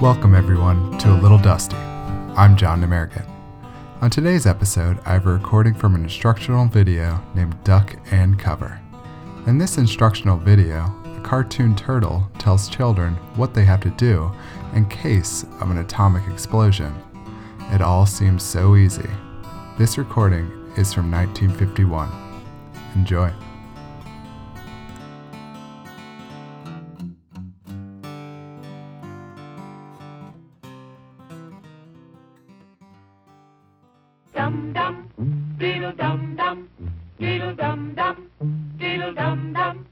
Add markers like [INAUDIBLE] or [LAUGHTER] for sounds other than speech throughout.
Welcome, everyone, to A Little Dusty. I'm John American. On today's episode, I have a recording from an instructional video named Duck and Cover. In this instructional video, a cartoon turtle tells children what they have to do in case of an atomic explosion. It all seems so easy. This recording is from 1951. Enjoy. Dum dum, diddle dum dum, diddle dum dum, diddle dum dum.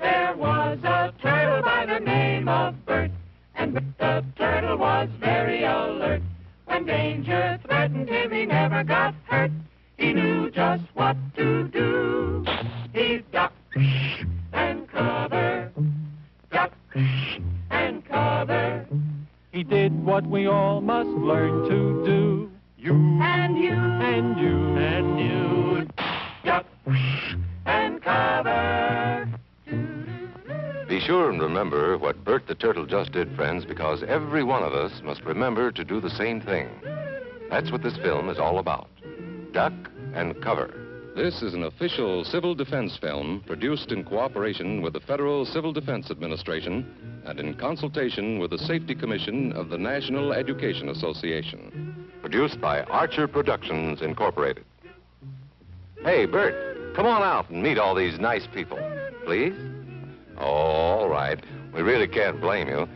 There was a turtle by the name of Bert, and the turtle was very alert. When danger threatened him, he never got hurt. He knew just what to do. He ducked and cover, ducked and cover. He did what we all must learn to do. And remember what Bert the Turtle just did, friends, because every one of us must remember to do the same thing. That's what this film is all about. Duck and cover. This is an official civil defense film produced in cooperation with the Federal Civil Defense Administration and in consultation with the Safety Commission of the National Education Association. Produced by Archer Productions, Incorporated. Hey, Bert, come on out and meet all these nice people, please. Oh, all right. We really can't blame you.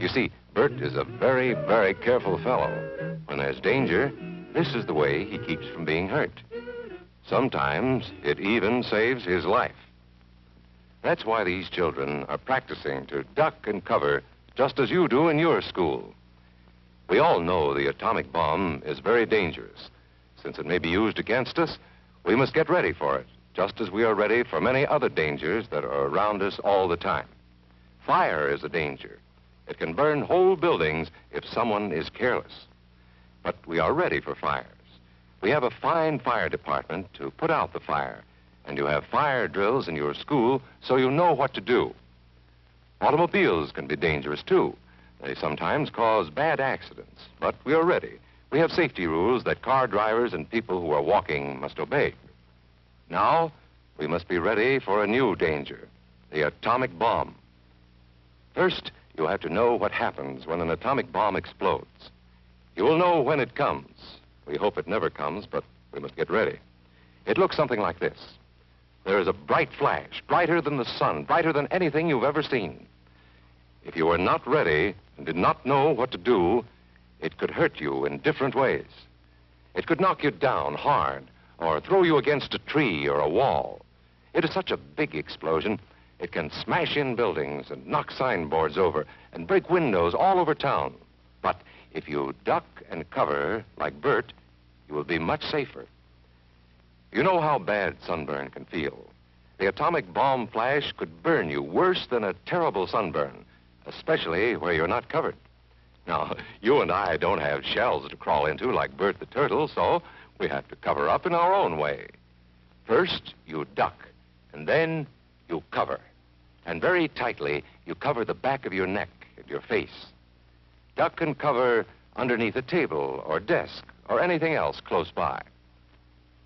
You see, Bert is a very, very careful fellow. When there's danger, this is the way he keeps from being hurt. Sometimes it even saves his life. That's why these children are practicing to duck and cover just as you do in your school. We all know the atomic bomb is very dangerous. Since it may be used against us, we must get ready for it, just as we are ready for many other dangers that are around us all the time. Fire is a danger. It can burn whole buildings if someone is careless. But we are ready for fires. We have a fine fire department to put out the fire, and you have fire drills in your school so you know what to do. Automobiles can be dangerous too. They sometimes cause bad accidents, but we are ready. We have safety rules that car drivers and people who are walking must obey. Now, we must be ready for a new danger the atomic bomb. First, you have to know what happens when an atomic bomb explodes. You will know when it comes. We hope it never comes, but we must get ready. It looks something like this there is a bright flash, brighter than the sun, brighter than anything you've ever seen. If you are not ready and did not know what to do, it could hurt you in different ways. It could knock you down hard or throw you against a tree or a wall. It is such a big explosion, it can smash in buildings and knock signboards over and break windows all over town. But if you duck and cover like Bert, you will be much safer. You know how bad sunburn can feel. The atomic bomb flash could burn you worse than a terrible sunburn, especially where you're not covered. Now, [LAUGHS] you and I don't have shells to crawl into like Bert the Turtle, so we have to cover up in our own way. First, you duck, and then you cover. And very tightly, you cover the back of your neck and your face. Duck and cover underneath a table or desk or anything else close by.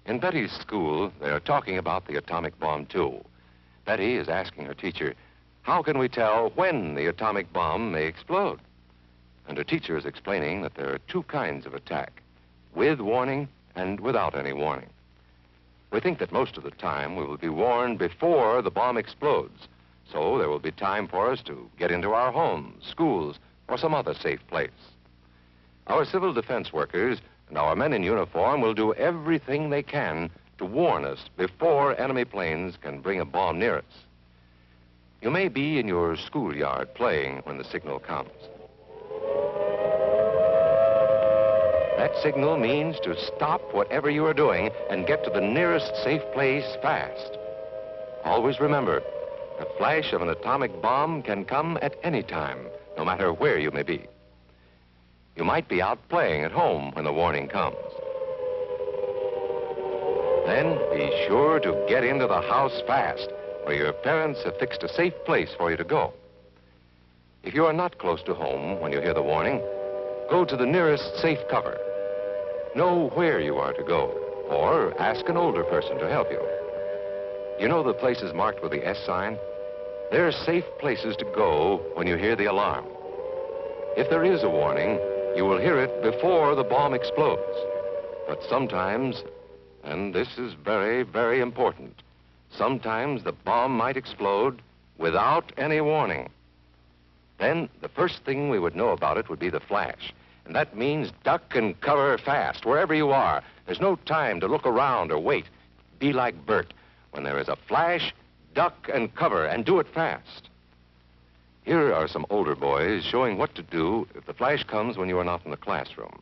In Betty's school, they are talking about the atomic bomb, too. Betty is asking her teacher, How can we tell when the atomic bomb may explode? And her teacher is explaining that there are two kinds of attack with warning and without any warning. We think that most of the time we will be warned before the bomb explodes, so there will be time for us to get into our homes, schools, or some other safe place. Our civil defense workers and our men in uniform will do everything they can to warn us before enemy planes can bring a bomb near us. You may be in your schoolyard playing when the signal comes. That signal means to stop whatever you are doing and get to the nearest safe place fast. Always remember, the flash of an atomic bomb can come at any time, no matter where you may be. You might be out playing at home when the warning comes. Then be sure to get into the house fast, where your parents have fixed a safe place for you to go. If you are not close to home when you hear the warning, go to the nearest safe cover. Know where you are to go, or ask an older person to help you. You know the places marked with the S sign? They're safe places to go when you hear the alarm. If there is a warning, you will hear it before the bomb explodes. But sometimes, and this is very, very important, sometimes the bomb might explode without any warning. Then the first thing we would know about it would be the flash. And that means duck and cover fast, wherever you are. There's no time to look around or wait. Be like Bert. When there is a flash, duck and cover, and do it fast. Here are some older boys showing what to do if the flash comes when you are not in the classroom.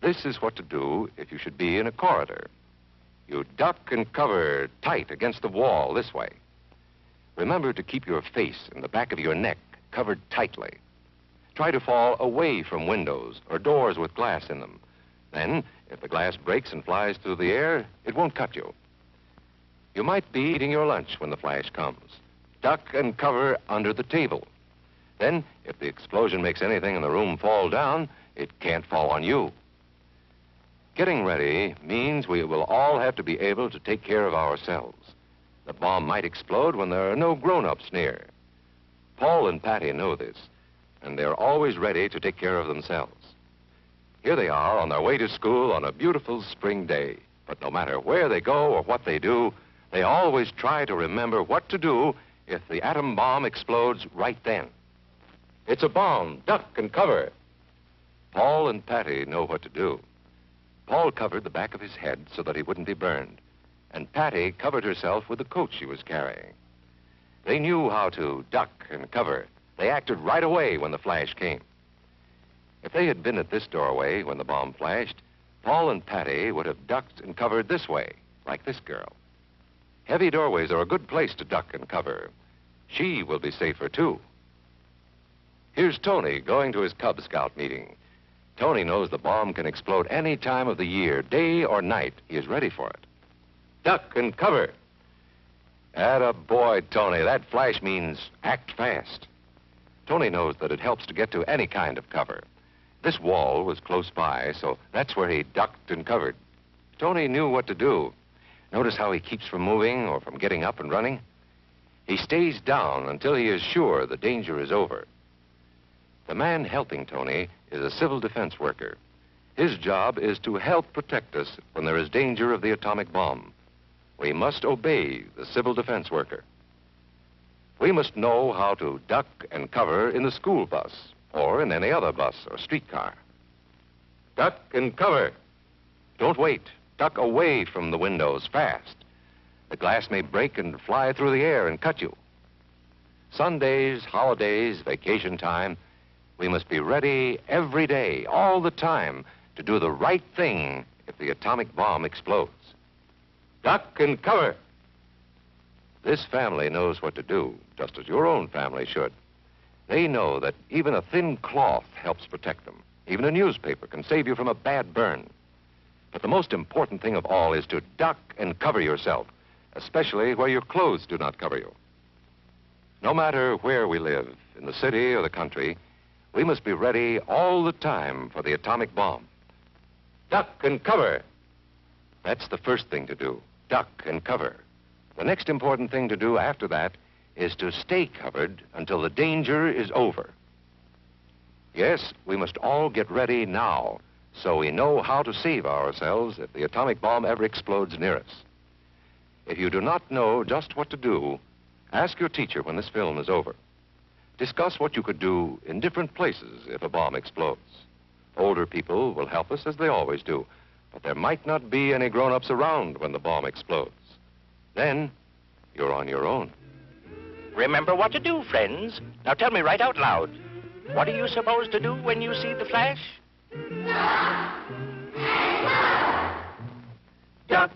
This is what to do if you should be in a corridor. You duck and cover tight against the wall this way. Remember to keep your face and the back of your neck covered tightly. Try to fall away from windows or doors with glass in them. Then, if the glass breaks and flies through the air, it won't cut you. You might be eating your lunch when the flash comes. Duck and cover under the table. Then, if the explosion makes anything in the room fall down, it can't fall on you. Getting ready means we will all have to be able to take care of ourselves. The bomb might explode when there are no grown-ups near. Paul and Patty know this, and they're always ready to take care of themselves. Here they are on their way to school on a beautiful spring day. But no matter where they go or what they do, they always try to remember what to do if the atom bomb explodes right then. It's a bomb. Duck and cover. Paul and Patty know what to do. Paul covered the back of his head so that he wouldn't be burned, and Patty covered herself with the coat she was carrying. They knew how to duck and cover. They acted right away when the flash came. If they had been at this doorway when the bomb flashed, Paul and Patty would have ducked and covered this way, like this girl. Heavy doorways are a good place to duck and cover. She will be safer, too. Here's Tony going to his Cub Scout meeting. Tony knows the bomb can explode any time of the year, day or night. He is ready for it. Duck and cover. Atta boy, Tony. That flash means act fast. Tony knows that it helps to get to any kind of cover. This wall was close by, so that's where he ducked and covered. Tony knew what to do. Notice how he keeps from moving or from getting up and running? He stays down until he is sure the danger is over. The man helping Tony is a civil defense worker. His job is to help protect us when there is danger of the atomic bomb. We must obey the civil defense worker. We must know how to duck and cover in the school bus or in any other bus or streetcar. Duck and cover. Don't wait. Duck away from the windows fast. The glass may break and fly through the air and cut you. Sundays, holidays, vacation time, we must be ready every day, all the time, to do the right thing if the atomic bomb explodes. Duck and cover. This family knows what to do, just as your own family should. They know that even a thin cloth helps protect them. Even a newspaper can save you from a bad burn. But the most important thing of all is to duck and cover yourself, especially where your clothes do not cover you. No matter where we live, in the city or the country, we must be ready all the time for the atomic bomb. Duck and cover. That's the first thing to do. Duck and cover. The next important thing to do after that is to stay covered until the danger is over. Yes, we must all get ready now so we know how to save ourselves if the atomic bomb ever explodes near us. If you do not know just what to do, ask your teacher when this film is over. Discuss what you could do in different places if a bomb explodes. Older people will help us as they always do, but there might not be any grown-ups around when the bomb explodes. Then you're on your own. Remember what to do, friends. Now tell me right out loud. What are you supposed to do when you see the flash? Duck! Duck!